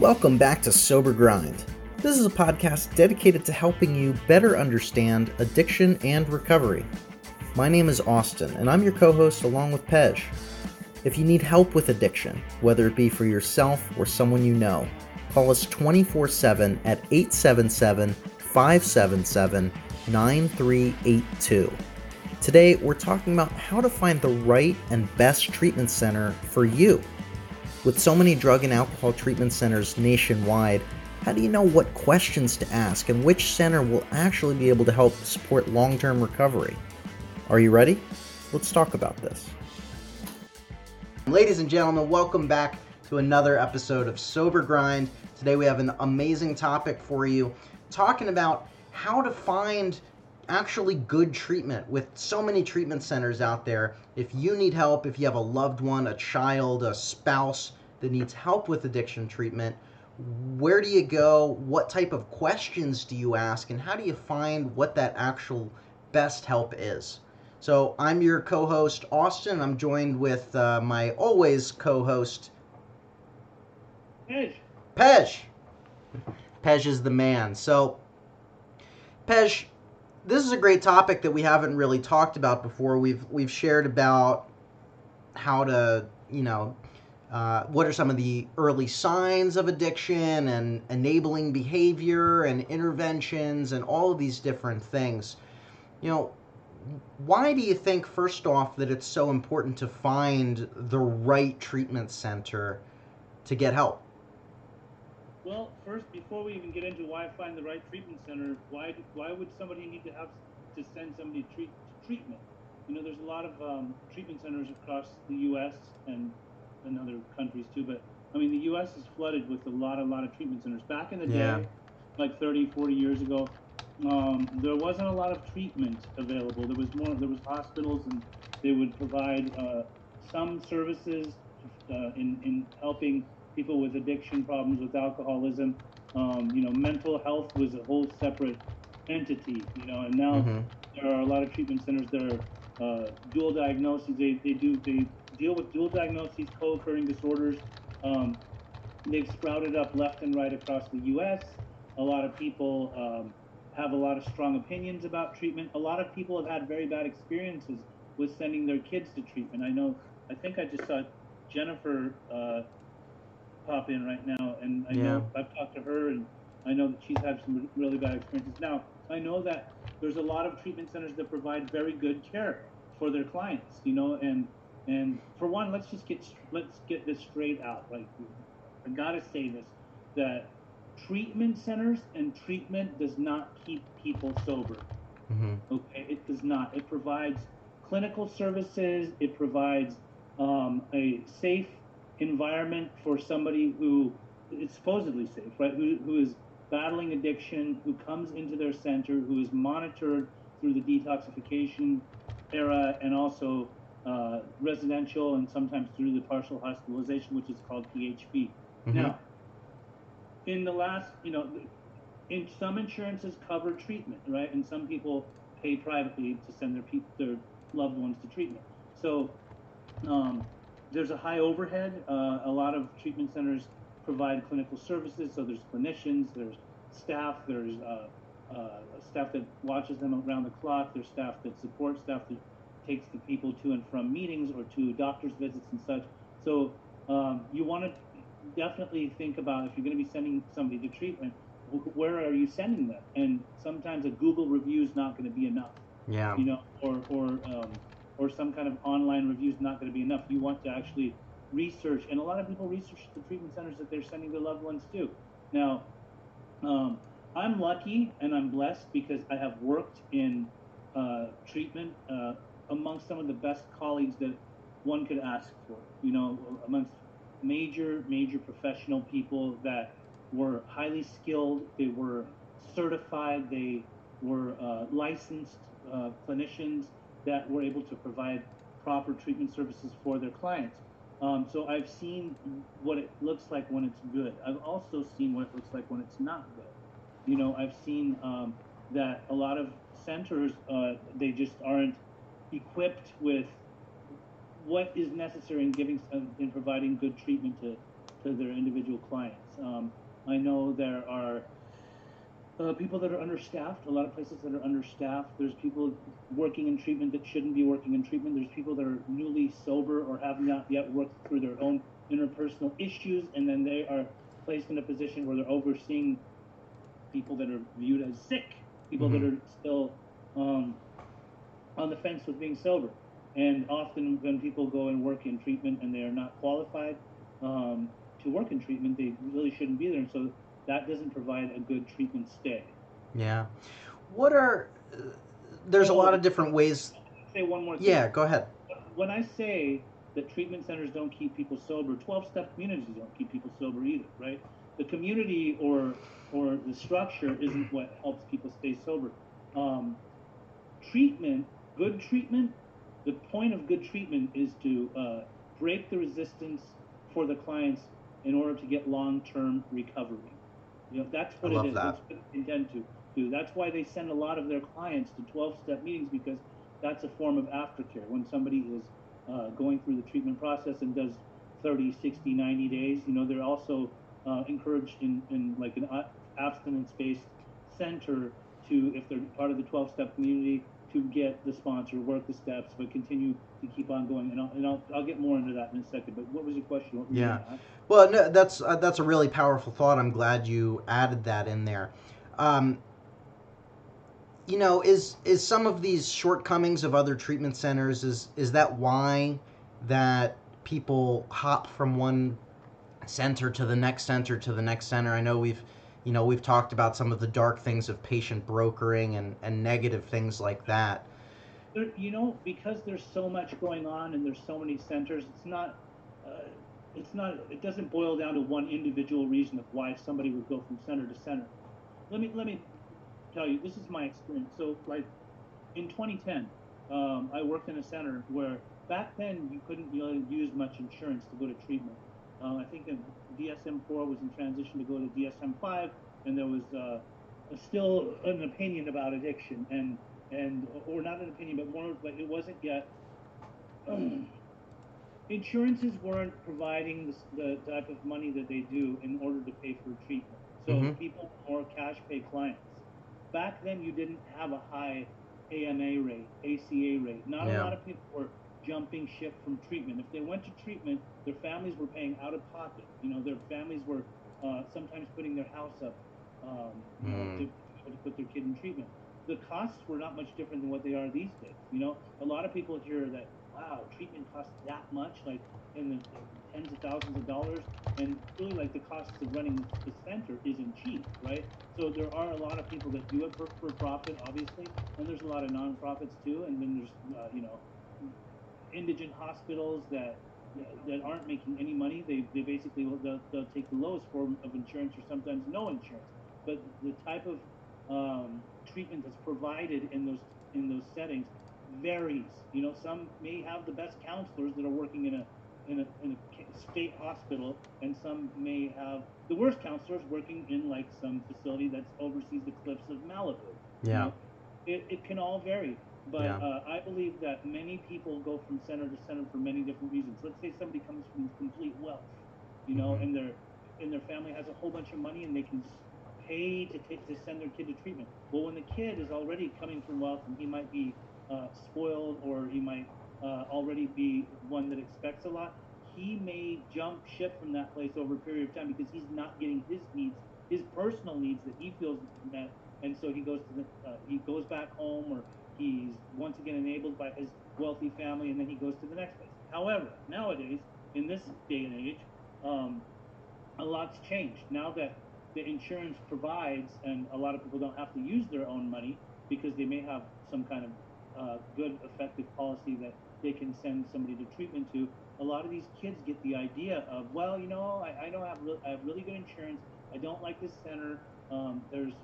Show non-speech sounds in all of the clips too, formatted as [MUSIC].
Welcome back to Sober Grind. This is a podcast dedicated to helping you better understand addiction and recovery. My name is Austin, and I'm your co host along with Pej. If you need help with addiction, whether it be for yourself or someone you know, call us 24 7 at 877 577 9382. Today, we're talking about how to find the right and best treatment center for you. With so many drug and alcohol treatment centers nationwide, how do you know what questions to ask and which center will actually be able to help support long term recovery? Are you ready? Let's talk about this. Ladies and gentlemen, welcome back to another episode of Sober Grind. Today we have an amazing topic for you talking about how to find actually good treatment with so many treatment centers out there. If you need help, if you have a loved one, a child, a spouse that needs help with addiction treatment, where do you go? What type of questions do you ask? And how do you find what that actual best help is? So I'm your co-host Austin. I'm joined with uh, my always co-host Pej. Pej. Pej is the man. So Pej, this is a great topic that we haven't really talked about before. We've we've shared about how to, you know, uh, what are some of the early signs of addiction and enabling behavior and interventions and all of these different things. You know, why do you think, first off, that it's so important to find the right treatment center to get help? Well, first, before we even get into why find the right treatment center, why why would somebody need to have to send somebody to treat to treatment? You know, there's a lot of um, treatment centers across the U.S. and in other countries too, but I mean, the U.S. is flooded with a lot, a lot of treatment centers. Back in the Yeah. day, like 30, 40 years ago, um, there wasn't a lot of treatment available. There was more, there was hospitals, and they would provide uh, some services uh, in in helping people with addiction problems, with alcoholism. Um, you know, mental health was a whole separate entity. You know, and now Mhm. there are a lot of treatment centers that are uh, dual diagnoses. They, they do they deal with dual diagnoses, co-occurring disorders. Um, they've sprouted up left and right across the U.S. A lot of people um, have a lot of strong opinions about treatment. A lot of people have had very bad experiences with sending their kids to treatment. I know. I think I just saw Jennifer uh, pop in right now, and I know I've talked to her, and I know that she's had some really bad experiences. Now, I know that there's a lot of treatment centers that provide very good care for their clients, you know, and and for one, let's just get let's get this straight out. Like, I gotta say this that treatment centers and treatment does not keep people sober. Mhm. Okay, it does not. It provides clinical services. It provides um, a safe environment for somebody who is supposedly safe, right? Who, who is battling addiction, who comes into their center, who is monitored through the detoxification era, and also uh, residential, and sometimes through the partial hospitalization, which is called PHP. Mhm. Now, in the last, you know, in some insurances cover treatment, right? And some people pay privately to send their peop their loved ones to treatment. So um, there's a high overhead. Uh, a lot of treatment centers provide clinical services. So there's clinicians, there's staff, there's uh, uh, staff that watches them around the clock. There's staff that supports staff that takes the people to and from meetings or to doctor's visits and such. So um, you want to definitely think about if you're going to be sending somebody to treatment, where are you sending them? And sometimes a Google review is not going to be enough Yeah. you know, or or um, or some kind of online review is not going to be enough. You want to actually research, and a lot of people research the treatment centers that they're sending their loved ones to. Now, um, I'm lucky and I'm blessed because I have worked in uh, treatment uh, amongst some of the best colleagues that one could ask for. You know, amongst major major professional people that were highly skilled. They were certified. They were uh, licensed uh, clinicians that were able to provide proper treatment services for their clients. Um, so I've seen what it looks like when it's good. I've also seen what it looks like when it's not good. You know, I've seen um, that a lot of centers uh, they just aren't equipped with what is necessary in giving some, in providing good treatment to to their individual clients. Um, I know there are uh, people that are understaffed, a lot of places that are understaffed. There's people working in treatment that shouldn't be working in treatment. There's people that are newly sober or have not yet worked through their own interpersonal issues, and then they are placed in a position where they're overseeing people that are viewed as sick, people mm-hmm. that are still um, on the fence with being sober. And often, when people go and work in treatment and they are not qualified um, to work in treatment, they really shouldn't be there. And so that doesn't provide a good treatment stay. Yeah. What are uh, there's a lot of different ways. Say one more. Thing. Yeah, go ahead. When I say that treatment centers don't keep people sober, 12-step communities don't keep people sober either, right? The community or or the structure isn't what helps people stay sober. Um, treatment, good treatment, the point of good treatment is to uh, break the resistance for the clients in order to get long-term recovery. You know, that's what it is. That. That's what they intend to do. That's why they send a lot of their clients to 12-step meetings because that's a form of aftercare. When somebody is uh, going through the treatment process and does 30, 60, 90 days, you know, they're also uh, encouraged in, in like an abstinence-based center to, if they're part of the 12-step community, to get the sponsor, work the steps, but continue to keep on going. And I'll, and I'll, I'll get more into that in a second. But what was your question? yeah. Well, no, that's uh, that's a really powerful thought. I'm glad you added that in there. Um, you know, is is some of these shortcomings of other treatment centers is is that why that people hop from one center to the next center to the next center? I know we've you know, we've talked about some of the dark things of patient brokering and, and negative things like that. There, you know, because there's so much going on and there's so many centers, it's not, uh, it's not, it doesn't boil down to one individual reason of why somebody would go from center to center. Let me, let me tell you, this is my experience. So, like, in 2010, um, I worked in a center where back then you couldn't really use much insurance to go to treatment. Uh, I think DSM-4 was in transition to go to DSM-5, and there was uh, still an opinion about addiction, and and or not an opinion, but more, but it wasn't yet. Um, insurances weren't providing the, the, type of money that they do in order to pay for treatment. So mm-hmm. people more cash pay clients. Back then, you didn't have a high AMA rate, ACA rate. Not yeah. a lot of people were jumping ship from treatment. If they went to treatment, their families were paying out of pocket. You know, their families were uh, sometimes putting their house up um, mm. to, to put their kid in treatment. The costs were not much different than what they are these days. You know, a lot of people hear that, wow, treatment costs that much, like in the tens of thousands of dollars, and really like the cost of running the center isn't cheap, right? So there are a lot of people that do it for, for profit, obviously, and there's a lot of nonprofits too, and then there's, uh, you know, indigent hospitals that that aren't making any money. They, they basically they'll, they'll take the lowest form of insurance or sometimes no insurance. But the type of um, treatment that's provided in those in those settings varies. You know, some may have the best counselors that are working in a in a, in a state hospital, and some may have the worst counselors working in like some facility that oversees the cliffs of Malibu. Yeah. You know, it, it can all vary. But yeah. uh, I believe that many people go from center to center for many different reasons. Let's say somebody comes from complete wealth, you know, mm-hmm. and their and their family has a whole bunch of money and they can pay to take to send their kid to treatment. Well, when the kid is already coming from wealth and he might be uh, spoiled or he might uh, already be one that expects a lot, he may jump ship from that place over a period of time because he's not getting his needs, his personal needs that he feels met, and so he goes to the uh, he goes back home or He's once again enabled by his wealthy family, and then he goes to the next place. However, nowadays, in this day and age, um, a lot's changed. Now that the insurance provides, and a lot of people don't have to use their own money because they may have some kind of uh, good, effective policy that they can send somebody to treatment to. A lot of these kids get the idea of, well, you know, I, I don't have re- I have really good insurance. I don't like this center. Um, there's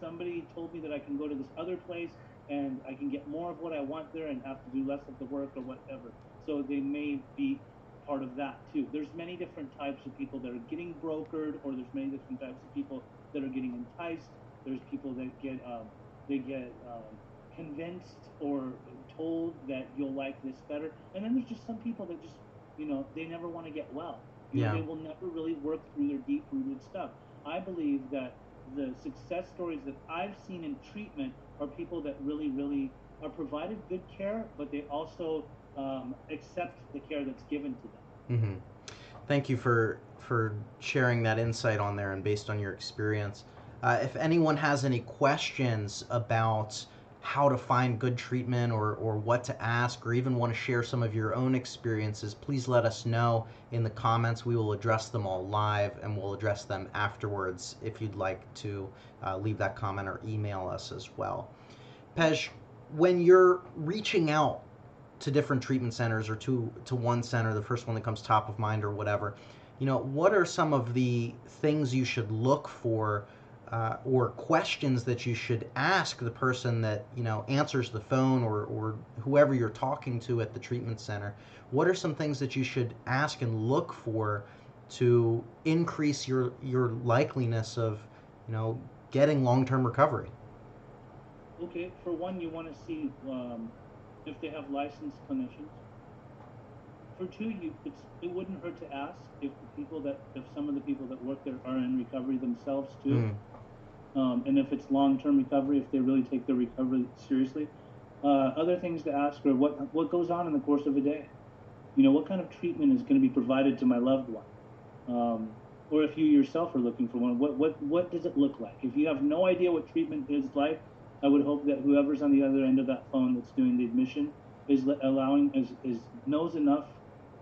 somebody told me that I can go to this other place and I can get more of what I want there and have to do less of the work or whatever. So they may be part of that too. There's many different types of people that are getting brokered, or there's many different types of people that are getting enticed. There's people that get um, they get um, convinced or told that you'll like this better, and then there's just some people that just you know they never want to get well. You know, they will never really work through their deep rooted stuff. I believe that the success stories that I've seen in treatment are people that really, really are provided good care, but they also um, accept the care that's given to them. Mm-hmm. Thank you for for sharing that insight on there and based on your experience. Uh, if anyone has any questions about how to find good treatment or, or what to ask or even want to share some of your own experiences, please let us know in the comments. We will address them all live and we'll address them afterwards if you'd like to uh, leave that comment or email us as well. Pej, when you're reaching out to different treatment centers or to to one center, the first one that comes top of mind or whatever, you know, what are some of the things you should look for uh, or questions that you should ask the person that you know answers the phone or or whoever you're talking to at the treatment center? What are some things that you should ask and look for to increase your your likeliness of you know getting long-term recovery? Okay, for one, you want to see um, if they have licensed clinicians. For two, you it's, it wouldn't hurt to ask if the people that if some of the people that work there are in recovery themselves too, Mm, um, and if it's long-term recovery, if they really take their recovery seriously. Uh, other things to ask are what what goes on in the course of a day. You know, what kind of treatment is going to be provided to my loved one, um, or if you yourself are looking for one, what what what does it look like? If you have no idea what treatment is like, I would hope that whoever's on the other end of that phone that's doing the admission is allowing is, is knows enough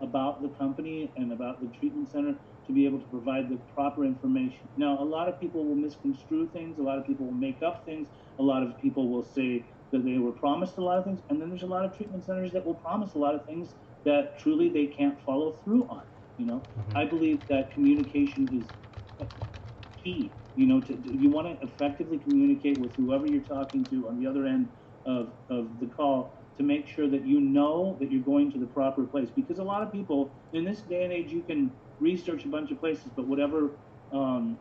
about the company and about the treatment center to be able to provide the proper information. Now, a lot of people will misconstrue things. A lot of people will make up things. A lot of people will say that they were promised a lot of things, and then there's a lot of treatment centers that will promise a lot of things that truly they can't follow through on. You know, mhm. I believe that communication is key. You know, to, you want to effectively communicate with whoever you're talking to on the other end of, of the call to make sure that you know that you're going to the proper place. Because a lot of people in this day and age, you can research a bunch of places, but whatever um,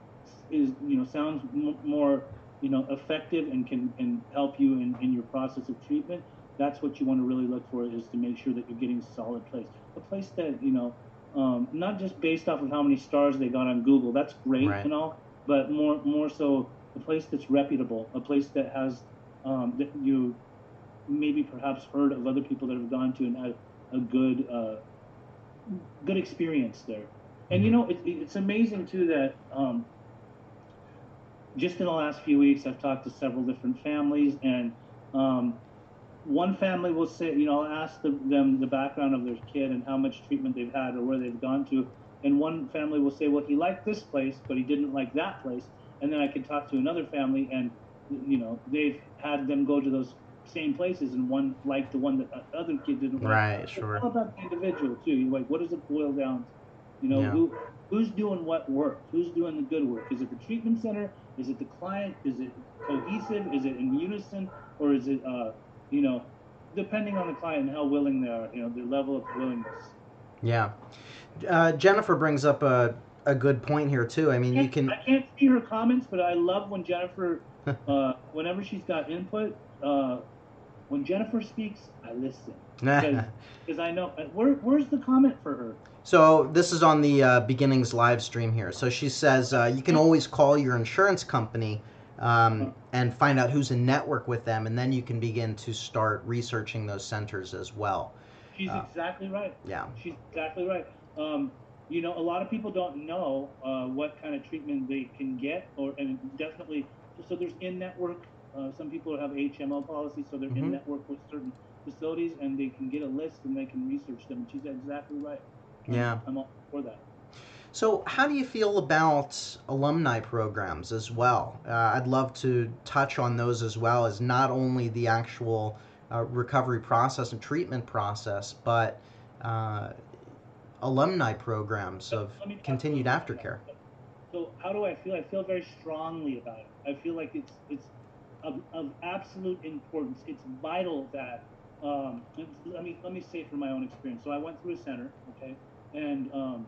is you know sounds m- more you know effective and can and help you in, in your process of treatment. That's what you want to really look for is to make sure that you're getting a solid place, a place that you know um, not just based off of how many stars they got on Google. That's great Right. and all, but more more so a place that's reputable, a place that has um, that you maybe perhaps heard of other people that have gone to and had a good uh, good experience there. And you Mhm. know, it- it's amazing too that um, just in the last few weeks, I've talked to several different families, and um, one family will say, you know, I'll ask the, them the background of their kid and how much treatment they've had or where they've gone to, and one family will say, well, he liked this place, but he didn't like that place, and then I can talk to another family, and you know, they've had them go to those same places, and one liked the one that the other kid didn't like. Right, It's sure. all about the individual too. You like, what does it boil down? to? You know, Yeah. who who's doing what work? Who's doing the good work? Is it the treatment center? Is it the client? Is it cohesive? Is it in unison? Or is it, uh, you know, depending on the client and how willing they are, you know, their level of willingness. Yeah. Uh, Jennifer brings up a, a good point here too. I mean, you can. I can't see her comments, but I love when Jennifer, [LAUGHS] uh, whenever she's got input, uh, when Jennifer speaks, I listen [LAUGHS] because because I know where where's the comment for her. so this is on the uh, beginnings live stream here. So she says uh, you can always call your insurance company um, and find out who's in network with them, and then you can begin to start researching those centers as well. She's Uh, exactly right. Yeah. She's exactly right. Um, you know, a lot of people don't know uh, what kind of treatment they can get, or and definitely. So there's in-network. Uh, some people have HMO policies, so they're Mhm. in network with certain facilities, and they can get a list and they can research them. And she's exactly right. Yeah. I'm all for that. So, how do you feel about alumni programs as well? Uh, I'd love to touch on those as well as not only the actual uh, recovery process and treatment process, but uh, alumni programs of Let me talk continued a little bit aftercare. So how do I feel? I feel very strongly about it. I feel like it's it's of, of absolute importance. It's vital that um, let me let me say from my own experience. So I went through a center, okay, and um,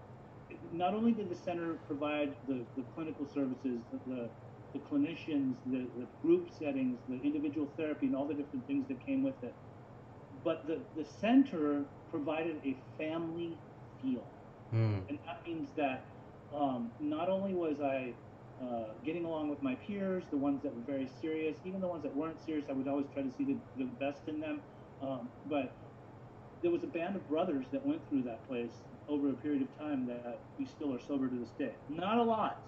not only did the center provide the, the clinical services, the, the the clinicians, the, the group settings, the individual therapy, and all the different things that came with it, but the, the center provided a family feel. Mm. And that means that um, not only was I uh, getting along with my peers, the ones that were very serious, even the ones that weren't serious, I would always try to see the, the best in them. Um, but there was a band of brothers that went through that place over a period of time that we still are sober to this day. Not a lot,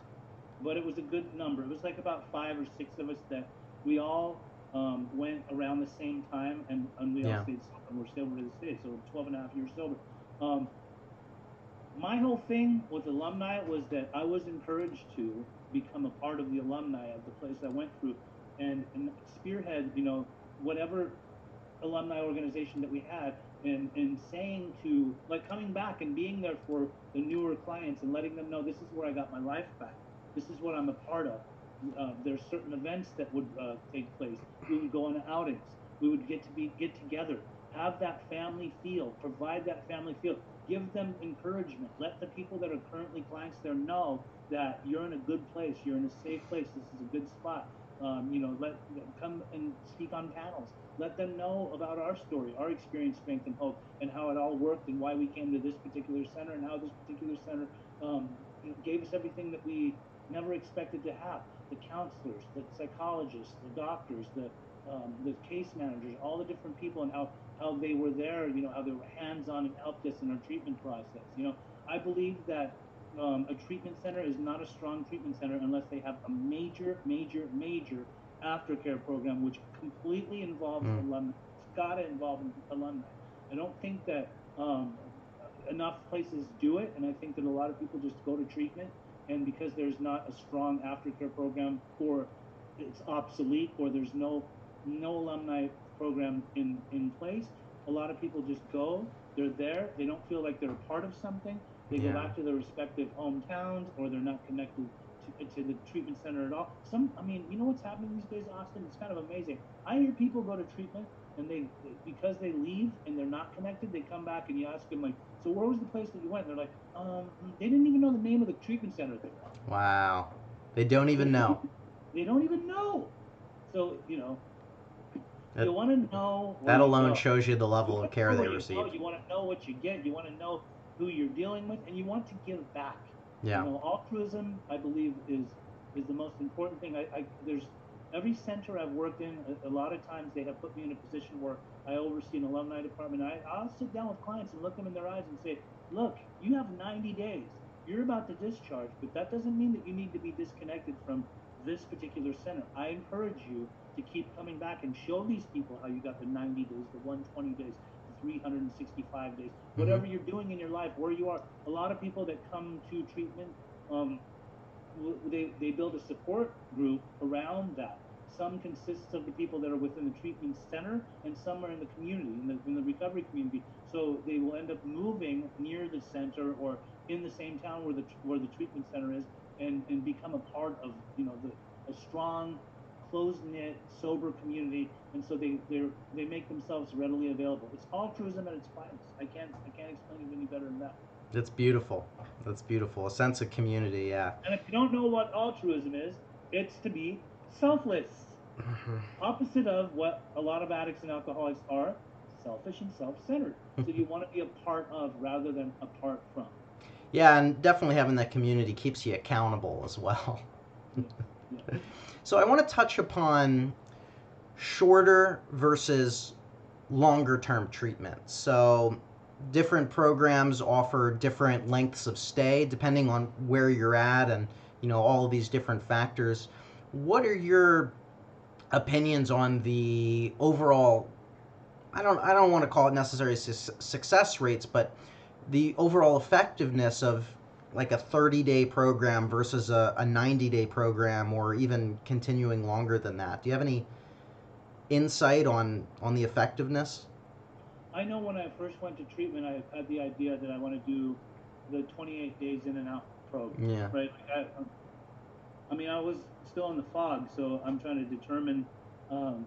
but it was a good number. It was like about five or six of us that we all um, went around the same time and, and we Yeah. all stayed sober. We're sober to this day, so 12 and a half years sober. Um, my whole thing with alumni was that I was encouraged to become a part of the alumni of the place I went through and, and spearhead, you know, whatever alumni organization that we had and, and saying to like coming back and being there for the newer clients and letting them know this is where I got my life back. This is what I'm a part of. Uh, there's certain events that would uh, take place. We would go on outings. We would get to be get together, have that family feel, provide that family feel, give them encouragement. Let the people that are currently clients there know that you're in a good place. You're in a safe place. This is a good spot. Um, you know, let come and speak on panels. Let them know about our story, our experience, strength, and hope, and how it all worked, and why we came to this particular center, and how this particular center um, gave us everything that we never expected to have. The counselors, the psychologists, the doctors, the um, the case managers, all the different people, and how how they were there. You know, how they were hands-on and helped us in our treatment process. You know, I believe that um, a treatment center is not a strong treatment center unless they have a major, major, major aftercare program which completely involves Mm. alumni. It's got to involve alumni. I don't think that um, enough places do it, and I think that a lot of people just go to treatment, and because there's not a strong aftercare program, or it's obsolete, or there's no no alumni program in in place, a lot of people just go. They're there. They don't feel like they're a part of something. They Yeah. go back to their respective hometowns, or they're not connected to, to the treatment center at all. Some, I mean, you know what's happening these days, Austin? It's kind of amazing. I hear people go to treatment and they, because they leave and they're not connected, they come back and you ask them like, so where was the place that you went? And they're like, um, they didn't even know the name of the treatment center there. Wow. They don't even know. [LAUGHS] They don't even know. So you know, That- you want to know. That alone shows you the level wanna of care they where you receive. You want to know what you get. You want to know who you're dealing with, and you want to give back. Yeah. You know, altruism, I believe, is is the most important thing. I, I there's every center I've worked in. A, a lot of times they have put me in a position where I oversee an alumni department. I I'll sit down with clients and look them in their eyes and say, look, you have 90 days. You're about to discharge, but that doesn't mean that you need to be disconnected from this particular center. I encourage you to keep coming back and show these people how you got the 90 days, the 120 days, the 365 days, whatever you're doing in your life, where you are. A lot of people that come to treatment, um, they, they build a support group around that. Some consists of the people that are within the treatment center, and some are in the community, in the, in the recovery community. So they will end up moving near the center or in the same town where the where the treatment center is, and, and become a part of you know the a strong, close knit, sober community. And so they they they make themselves readily available. It's altruism at its finest. I can't I can't explain it any better than that. That's beautiful. That's beautiful. A sense of community, yeah. And if you don't know what altruism is, it's to be selfless. Mm-hmm. Opposite of what a lot of addicts and alcoholics are, selfish and self-centered. [LAUGHS] so you want to be a part of rather than apart from. Yeah, and definitely having that community keeps you accountable as well. [LAUGHS] So I want to touch upon shorter versus longer term treatment. So different programs offer different lengths of stay depending on where you're at and you know all of these different factors. What are your opinions on the overall I don't I don't want to call it necessarily su- success rates, but the overall effectiveness of like a 30 day program versus a, a 90 day program or even continuing longer than that do you have any insight on on the effectiveness I know when I first went to treatment, I had the idea that I want to do the 28 days in and out program. yeah right? Like I, um, I mean, I was still in the fog, so I'm trying to determine um,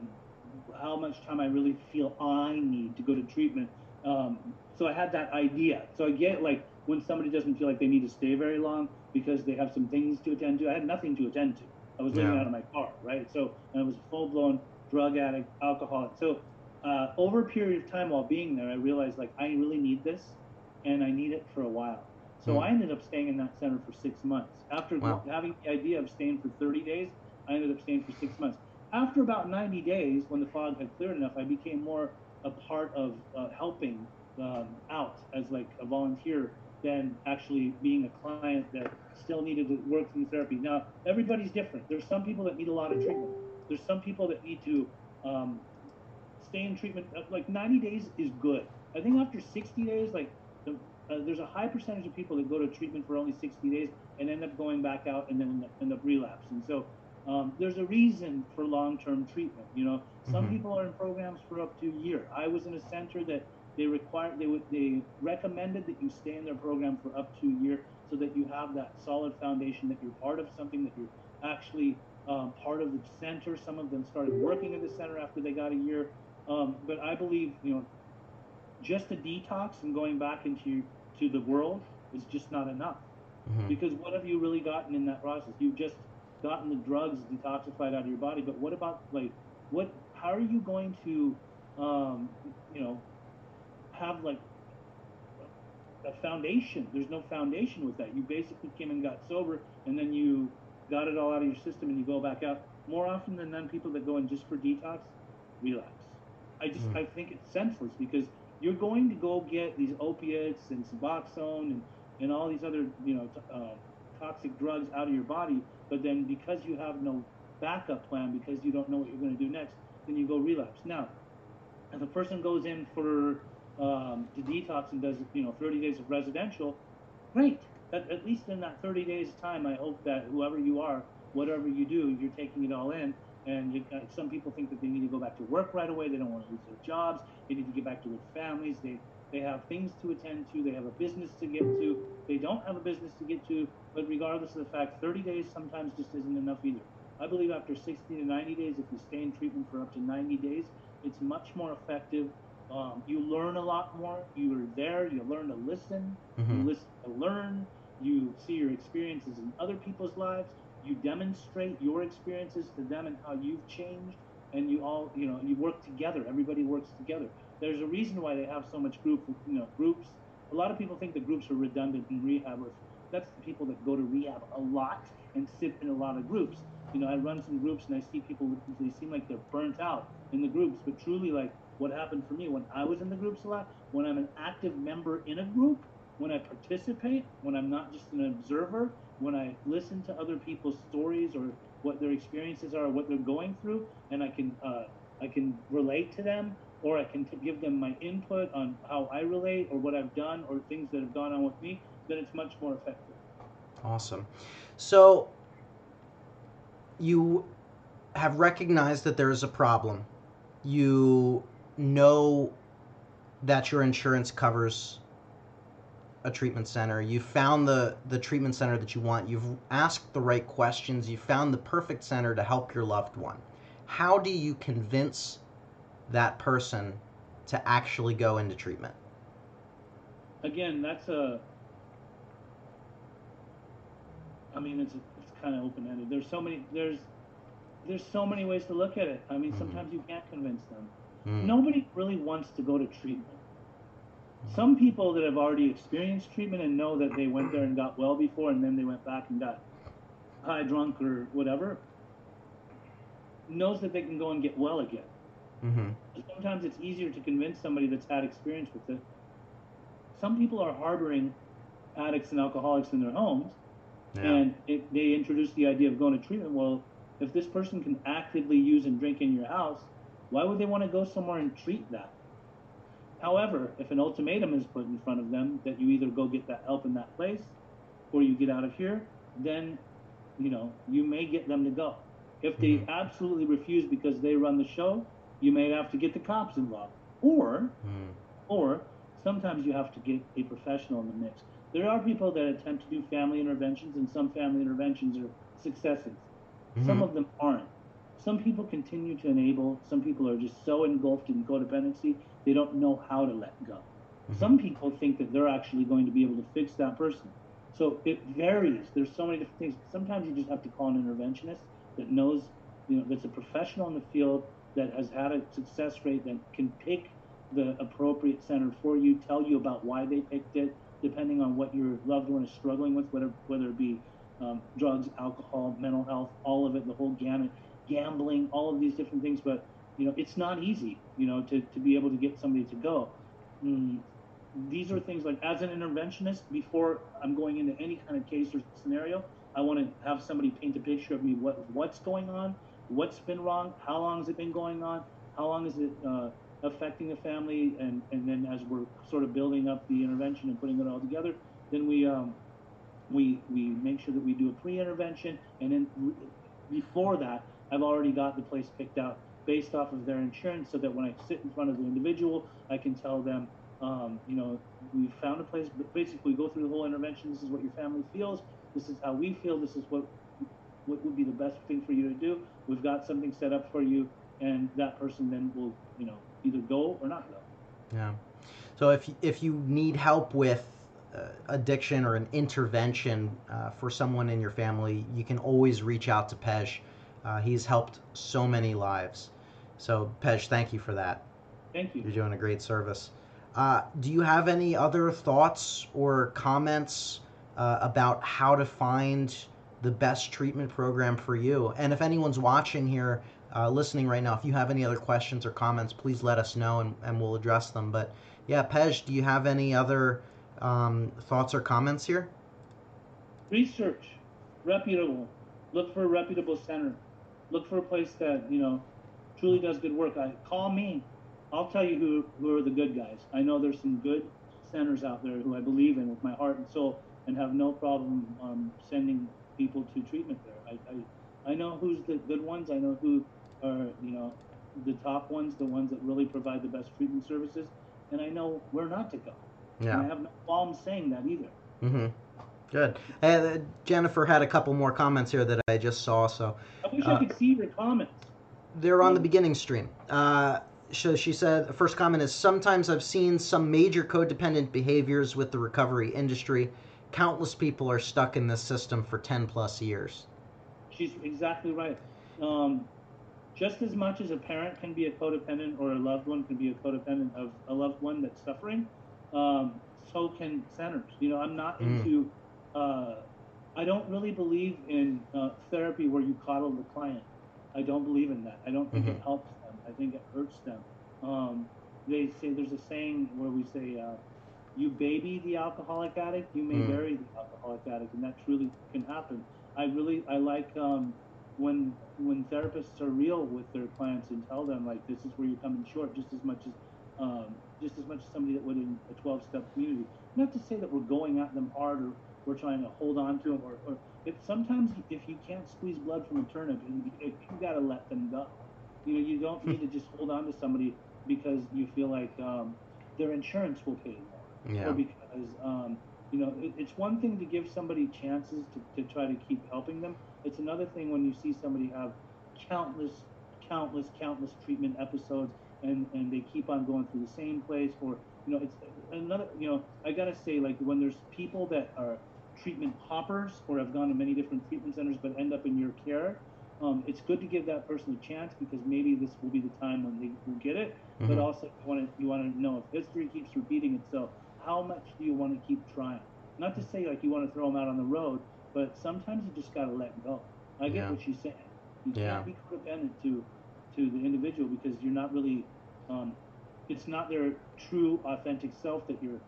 how much time I really feel I need to go to treatment. Um, so I had that idea. So I get like when somebody doesn't feel like they need to stay very long because they have some things to attend to. I had nothing to attend to. I was living Yeah. out of my car, right? So I was a full blown drug addict, alcoholic. So uh, over a period of time while being there, I realized like I really need this, and I need it for a while. So Hmm. I ended up staying in that center for six months. After Wow. having the idea of staying for 30 days, I ended up staying for six months. After about 90 days, when the fog had cleared enough, I became more a part of uh, helping um, out as like a volunteer than actually being a client that still needed to work through therapy. Now, everybody's different. There's some people that need a lot of treatment. There's some people that need to um, stay in treatment. uh, Like 90 days is good. I think after 60 days, like the, uh, there's a high percentage of people that go to treatment for only 60 days and end up going back out and then end up, up relapsing. So um, there's a reason for long-term treatment. You know, some Mhm. people are in programs for up to a year. I was in a center that they required they would they recommended that you stay in their program for up to a year so that you have that solid foundation that you're part of something that you're actually um, part of the center. Some of them started working at the center after they got a year. Um, but I believe you know just a detox and going back into to the world is just not enough Mhm. because what have you really gotten in that process you've just gotten the drugs detoxified out of your body but what about like what how are you going to um, you know have like a foundation? There's no foundation with that. You basically came and got sober and then you got it all out of your system and you go back out. More often than none people that go in just for detox relapse i just Mm. i think it's senseless because you're going to go get these opiates and suboxone and, and all these other you know uh, toxic drugs out of your body but then because you have no backup plan because you don't know what you're going to do next then you go relapse. Now if a person goes in for um, to detox and does you know 30 days of residential great. At, at least in that 30 days time i hope that whoever you are whatever you do you're taking it all in. And you, uh, some people think that they need to go back to work right away. They don't want to lose their jobs. They need to get back to their families. They they have things to attend to. They have a business to get to. They don't have a business to get to but regardless of the fact 30 days sometimes just isn't enough either. I believe after 60 to 90 days if you stay in treatment for up to 90 days it's much more effective. Um, you learn a lot more. You're there. You learn to listen. You Mhm. listen to learn. You see your experiences in other people's lives. You demonstrate your experiences to them and how you've changed. And you all you know you work together. Everybody works together. There's a reason why they have so much group you know groups. A lot of people think the groups are redundant in rehab or that's the people that go to rehab a lot and sit in a lot of groups. You know i run some groups and i see people they seem like they're burnt out in the groups but truly like what happened for me when i was in the groups a lot when i'm an active member in a group when i participate when i'm not just an observer when i listen to other people's stories or what their experiences are what they're going through and i can uh, i can relate to them or i can give them my input on how i relate or what i've done or things that have gone on with me then it's much more effective Awesome. So you have recognized that there is a problem. You know that your insurance covers a treatment center. You found the the treatment center that you want. You've asked the right questions. You found the perfect center to help your loved one. How do you convince that person to actually go into treatment? again that's a i mean it's it's kind of open-ended there's so many there's there's so many ways to look at it i mean Mhm. sometimes you can't convince them Mm. nobody really wants to go to treatment some people that have already experienced treatment and know that they went there and got well before and then they went back and got high drunk or whatever knows that they can go and get well again Mm-hmm. sometimes it's easier to convince somebody that's had experience with it. Some people are harboring addicts and alcoholics in their homes, and it, they introduce the idea of going to treatment. Well, if this person can actively use and drink in your house, why would they want to go somewhere and treat that? However, if an ultimatum is put in front of them that you either go get that help in that place or you get out of here, then you know you may get them to go. If they Mhm. absolutely refuse because they run the show, you may have to get the cops involved. Or Mm. or sometimes you have to get a professional in the mix. There are people that attempt to do family interventions, and some family interventions are successes. Some Mhm. of them aren't. Some people continue to enable. Some people are just so engulfed in codependency they don't know how to let go. Mhm. Some people think that they're actually going to be able to fix that person. So it varies. There's so many different things. Sometimes you just have to call an interventionist that knows, you know, that's a professional in the field that has had a success rate that can pick the appropriate center for you, tell you about why they picked it, depending on what your loved one is struggling with, whether whether it be um, drugs, alcohol, mental health, all of it, the whole gamut, gambling, all of these different things. But you know, it's not easy, you know, to, to be able to get somebody to go. Mm, these are things like as an interventionist, before I'm going into any kind of case or scenario, I want to have somebody paint a picture of me what what's going on, what's been wrong, how long has it been going on, how long is it uh, affecting the family, and and then as we're sort of building up the intervention and putting it all together, then we um, we we make sure that we do a pre-intervention, and then before that, I've already got the place picked out based off of their insurance, so that when I sit in front of the individual, I can tell them. Um, you know, we found a place, but basically we go through the whole intervention. This is what your family feels. This is how we feel. This is what what would be the best thing for you to do. We've got something set up for you, and that person then will, you know, either go or not go. Yeah. So if if you need help with uh, addiction or an intervention uh, for someone in your family, you can always reach out to Pej. Uh, he's helped so many lives. So Pej, thank you for that. Thank you. You're doing a great service. Uh, do you have any other thoughts or comments uh, about how to find the best treatment program for you. And if anyone's watching here, uh, listening right now, if you have any other questions or comments, please let us know and, and we'll address them. But yeah, Pej, do you have any other um, thoughts or comments here? Research, reputable. Look for a reputable center. Look for a place that you know truly does good work. I call me. I'll tell you who who are the good guys. I know there's some good centers out there who I believe in with my heart and soul and have no problem um, sending people to treatment there. I, I, I know who's the good ones. I know who are, you know, the top ones, the ones that really provide the best treatment services. And I know where not to go. Yeah. And I have no problem saying that either. Mm-hmm. Good. Uh, Jennifer had a couple more comments here that I just saw. So I wish uh, I could see your comments. They're on the beginning stream. Uh, so she said, the first comment is sometimes I've seen some major codependent behaviors with the recovery industry countless people are stuck in this system for 10 plus years. She's exactly right. Um, just as much as a parent can be a codependent or a loved one can be a codependent of a loved one that's suffering, um, so can centers. You know, I'm not mm. into, uh, I don't really believe in uh, therapy where you coddle the client. I don't believe in that. I don't think mm-hmm. it helps them. I think it hurts them. Um, they say there's a saying where we say, uh, you baby the alcoholic addict, you may mm. bury the alcoholic addict, and that truly can happen. I really I like um, when when therapists are real with their clients and tell them like this is where you're coming short, just as much as um, just as much as somebody that would in a 12-step community. Not to say that we're going at them hard or we're trying to hold on to them, or, or if sometimes if you can't squeeze blood from a turnip, you, you got to let them go. You know, you don't need to just hold on to somebody because you feel like um, their insurance will pay more yeah. or because um, you know it, it's one thing to give somebody chances to, to try to keep helping them it's another thing when you see somebody have countless countless countless treatment episodes and and they keep on going through the same place or you know it's another you know i gotta say like when there's people that are treatment hoppers or have gone to many different treatment centers but end up in your care um, it's good to give that person a chance because maybe this will be the time when they will get it. Mm-hmm. But also, you want to you want to know if history keeps repeating itself, how much do you want to keep trying? Not to say like you want to throw them out on the road, but sometimes you just got to let go. I get yeah. what she's saying. You yeah. can't be codependent to to the individual because you're not really. Um, it's not their true, authentic self that you're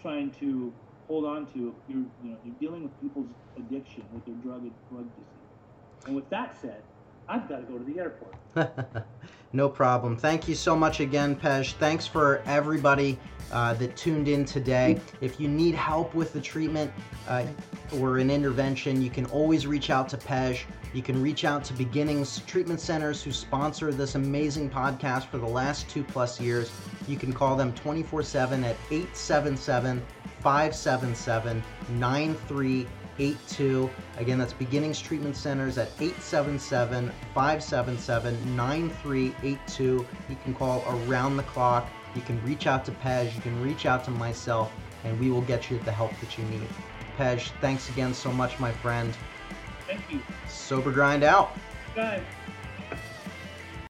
trying to hold on to. You're you know you're dealing with people's addiction with their drug drug disease. And with that said, I've got to go to the airport. [LAUGHS] no problem. Thank you so much again, Pej. Thanks for everybody uh, that tuned in today. If you need help with the treatment uh, or an intervention, you can always reach out to Pej. You can reach out to Beginnings Treatment Centers who sponsor this amazing podcast for the last two plus years. You can call them 24 7 at 877 577 82. Again, that's Beginnings Treatment Centers at 877 577 9382. You can call around the clock. You can reach out to Pej. You can reach out to myself, and we will get you the help that you need. Pej, thanks again so much, my friend. Thank you. Sober Grind out. Bye.